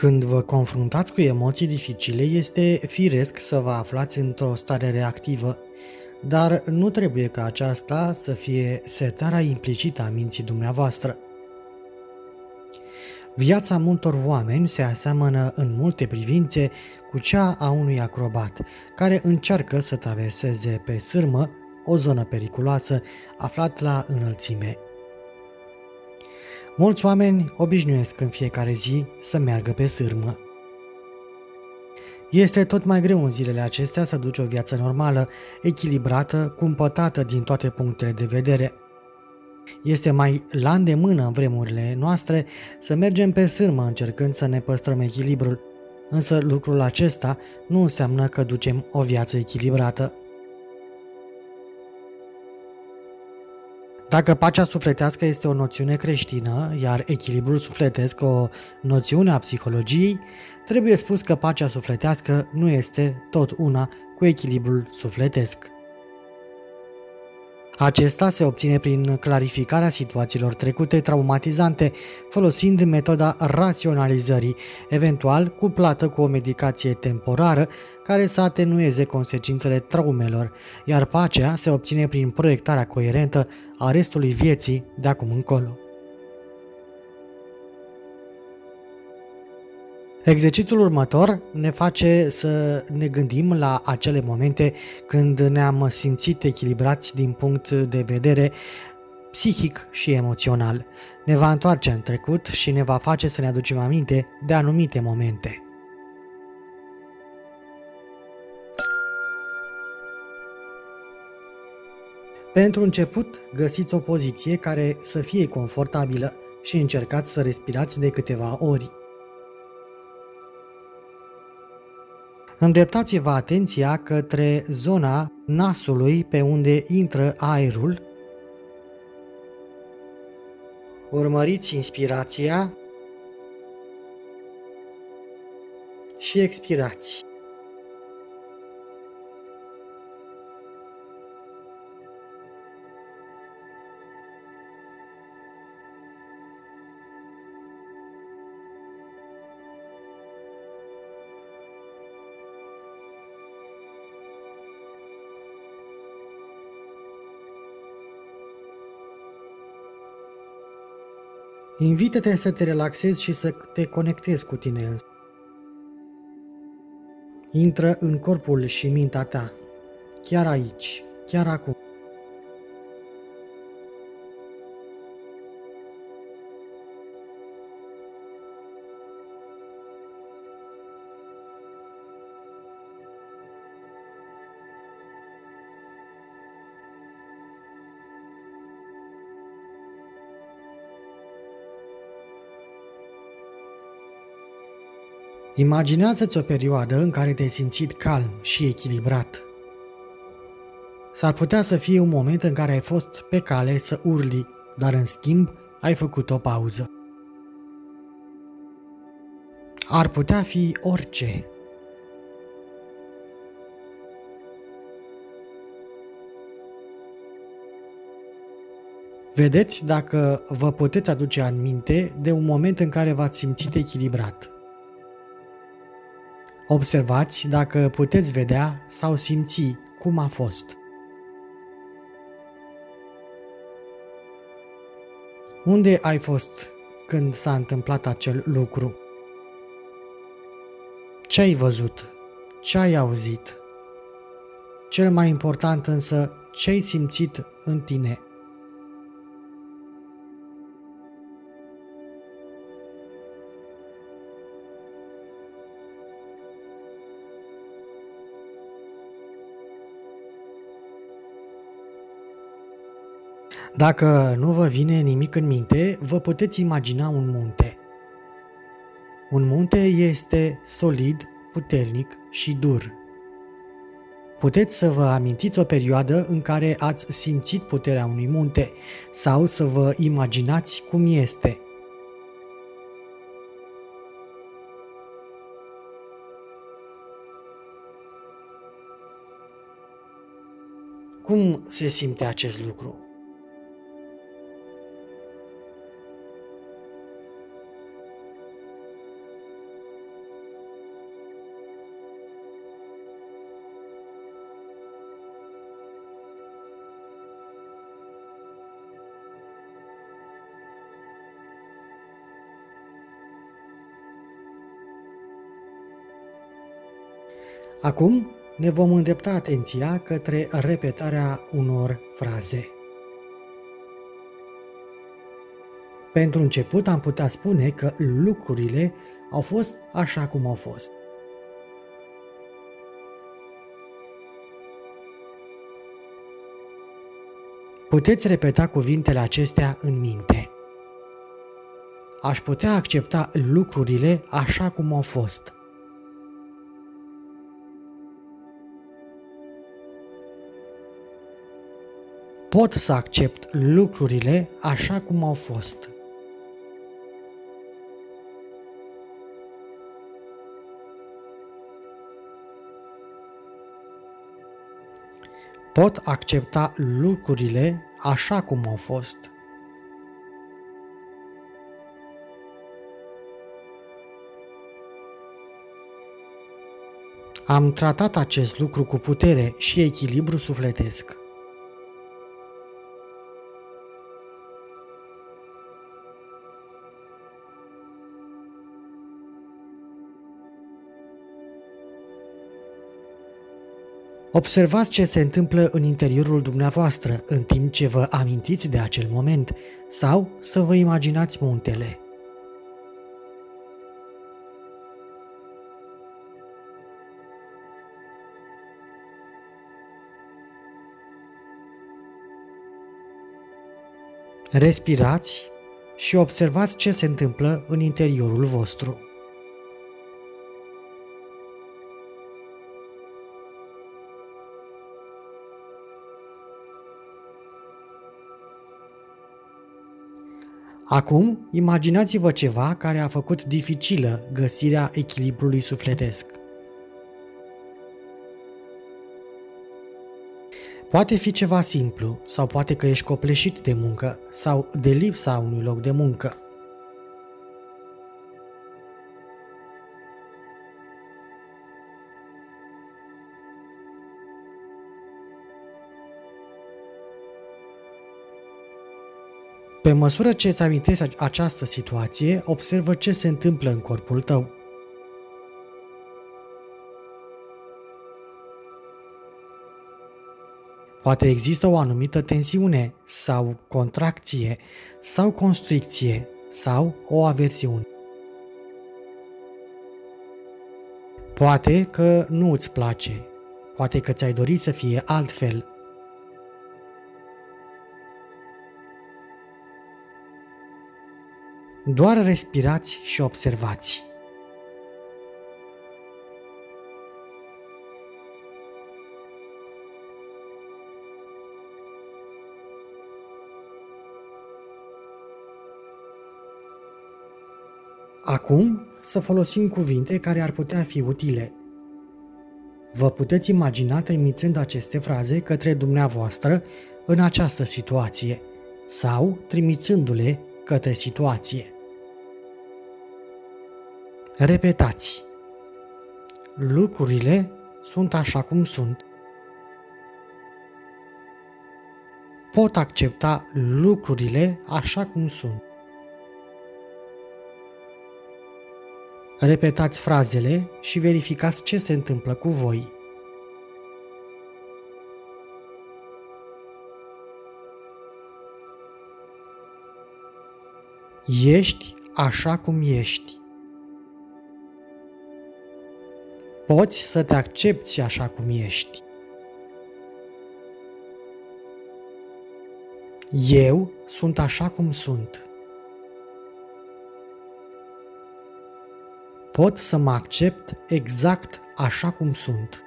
Când vă confruntați cu emoții dificile, este firesc să vă aflați într-o stare reactivă, dar nu trebuie ca aceasta să fie setarea implicită a minții dumneavoastră. Viața multor oameni se aseamănă în multe privințe cu cea a unui acrobat, care încearcă să traverseze pe sârmă o zonă periculoasă aflat la înălțime. Mulți oameni obișnuiesc în fiecare zi să meargă pe sârmă. Este tot mai greu în zilele acestea să duci o viață normală, echilibrată, cumpătată din toate punctele de vedere. Este mai la îndemână în vremurile noastre să mergem pe sârmă încercând să ne păstrăm echilibrul, însă lucrul acesta nu înseamnă că ducem o viață echilibrată. Dacă pacea sufletească este o noțiune creștină, iar echilibrul sufletesc o noțiune a psihologiei, trebuie spus că pacea sufletească nu este tot una cu echilibrul sufletesc. Acesta se obține prin clarificarea situațiilor trecute traumatizante, folosind metoda raționalizării, eventual cuplată cu o medicație temporară care să atenueze consecințele traumelor, iar pacea se obține prin proiectarea coerentă a restului vieții de acum încolo. Exercițiul următor ne face să ne gândim la acele momente când ne-am simțit echilibrați din punct de vedere psihic și emoțional. Ne va întoarce în trecut și ne va face să ne aducem aminte de anumite momente. Pentru început, găsiți o poziție care să fie confortabilă și încercați să respirați de câteva ori. Îndreptați-vă atenția către zona nasului pe unde intră aerul. Urmăriți inspirația și expirați. Invită-te să te relaxezi și să te conectezi cu tine însă. Intră în corpul și mintea ta, chiar aici, chiar acum. Imaginează-ți o perioadă în care te-ai simțit calm și echilibrat. S-ar putea să fie un moment în care ai fost pe cale să urli, dar în schimb ai făcut o pauză. Ar putea fi orice. Vedeți dacă vă puteți aduce în minte de un moment în care v-ați simțit echilibrat. Observați dacă puteți vedea sau simți cum a fost. Unde ai fost când s-a întâmplat acel lucru? Ce ai văzut? Ce ai auzit? Cel mai important însă, ce ai simțit în tine Dacă nu vă vine nimic în minte, vă puteți imagina un munte. Un munte este solid, puternic și dur. Puteți să vă amintiți o perioadă în care ați simțit puterea unui munte sau să vă imaginați cum este. Cum se simte acest lucru? Acum ne vom îndrepta atenția către repetarea unor fraze. Pentru început am putea spune că lucrurile au fost așa cum au fost. Puteți repeta cuvintele acestea în minte. Aș putea accepta lucrurile așa cum au fost. Pot să accept lucrurile așa cum au fost. Pot accepta lucrurile așa cum au fost. Am tratat acest lucru cu putere și echilibru sufletesc. Observați ce se întâmplă în interiorul dumneavoastră în timp ce vă amintiți de acel moment sau să vă imaginați muntele. Respirați și observați ce se întâmplă în interiorul vostru. Acum, imaginați-vă ceva care a făcut dificilă găsirea echilibrului sufletesc. Poate fi ceva simplu, sau poate că ești copleșit de muncă sau de lipsa unui loc de muncă. Pe măsură ce îți amintești această situație, observă ce se întâmplă în corpul tău. Poate există o anumită tensiune sau contracție sau constricție sau o aversiune. Poate că nu îți place, poate că ți-ai dorit să fie altfel, Doar respirați și observați. Acum să folosim cuvinte care ar putea fi utile. Vă puteți imagina trimițând aceste fraze către dumneavoastră în această situație sau trimițându-le către situație. Repetați. Lucrurile sunt așa cum sunt. Pot accepta lucrurile așa cum sunt. Repetați frazele și verificați ce se întâmplă cu voi. Ești așa cum ești. Poți să te accepti așa cum ești. Eu sunt așa cum sunt. Pot să mă accept exact așa cum sunt.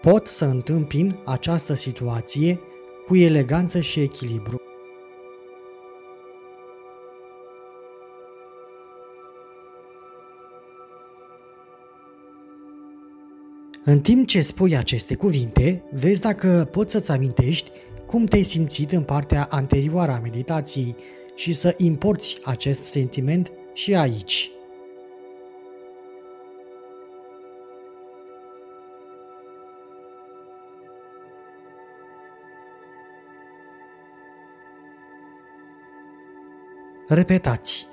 pot să întâmpin această situație cu eleganță și echilibru. În timp ce spui aceste cuvinte, vezi dacă poți să-ți amintești cum te-ai simțit în partea anterioară a meditației și să importi acest sentiment și aici. Repetați.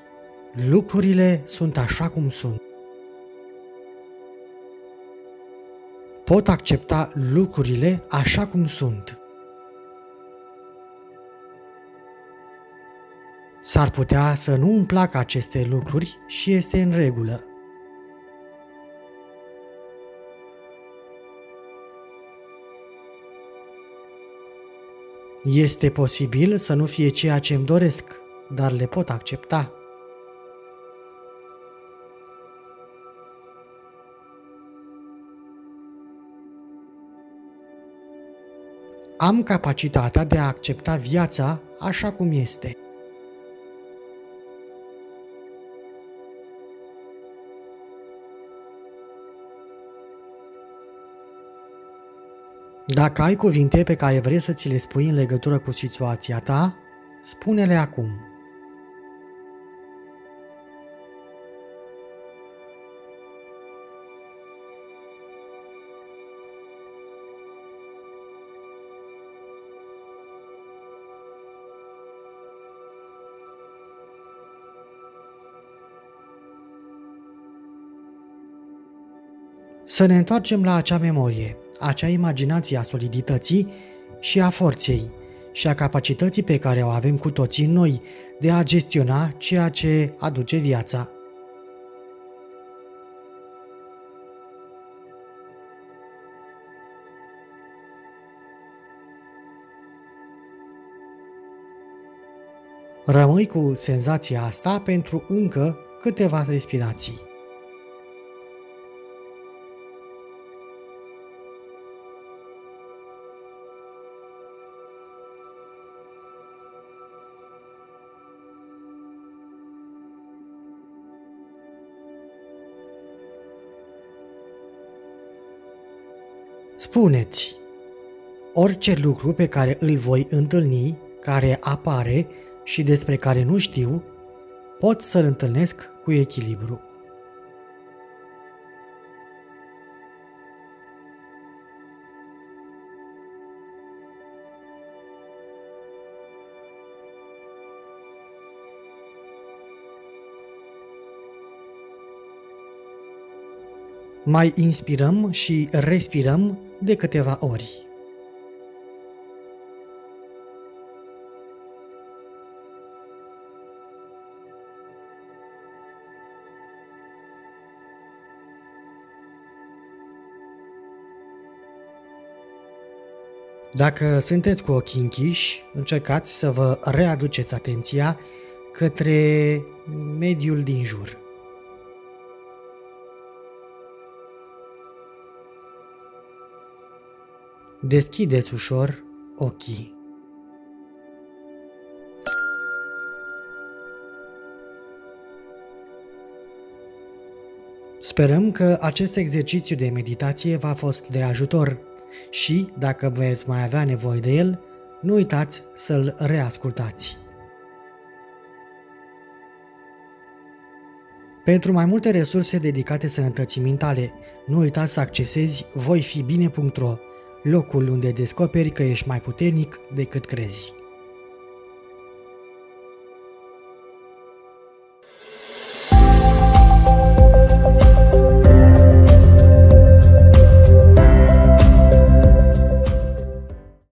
Lucrurile sunt așa cum sunt. Pot accepta lucrurile așa cum sunt. S-ar putea să nu îmi placă aceste lucruri și este în regulă. Este posibil să nu fie ceea ce îmi doresc, dar le pot accepta. Am capacitatea de a accepta viața așa cum este. Dacă ai cuvinte pe care vrei să ți le spui în legătură cu situația ta, spune-le acum. Să ne întoarcem la acea memorie acea imaginație a solidității și a forței și a capacității pe care o avem cu toții noi de a gestiona ceea ce aduce viața. Rămâi cu senzația asta pentru încă câteva respirații. Spuneți, orice lucru pe care îl voi întâlni, care apare și despre care nu știu, pot să-l întâlnesc cu echilibru. Mai inspirăm și respirăm de câteva ori. Dacă sunteți cu ochii închiși, încercați să vă readuceți atenția către mediul din jur. Deschideți ușor ochii. Sperăm că acest exercițiu de meditație v-a fost de ajutor și, dacă veți mai avea nevoie de el, nu uitați să-l reascultați. Pentru mai multe resurse dedicate sănătății mentale, nu uitați să accesezi voifibine.ro locul unde descoperi că ești mai puternic decât crezi.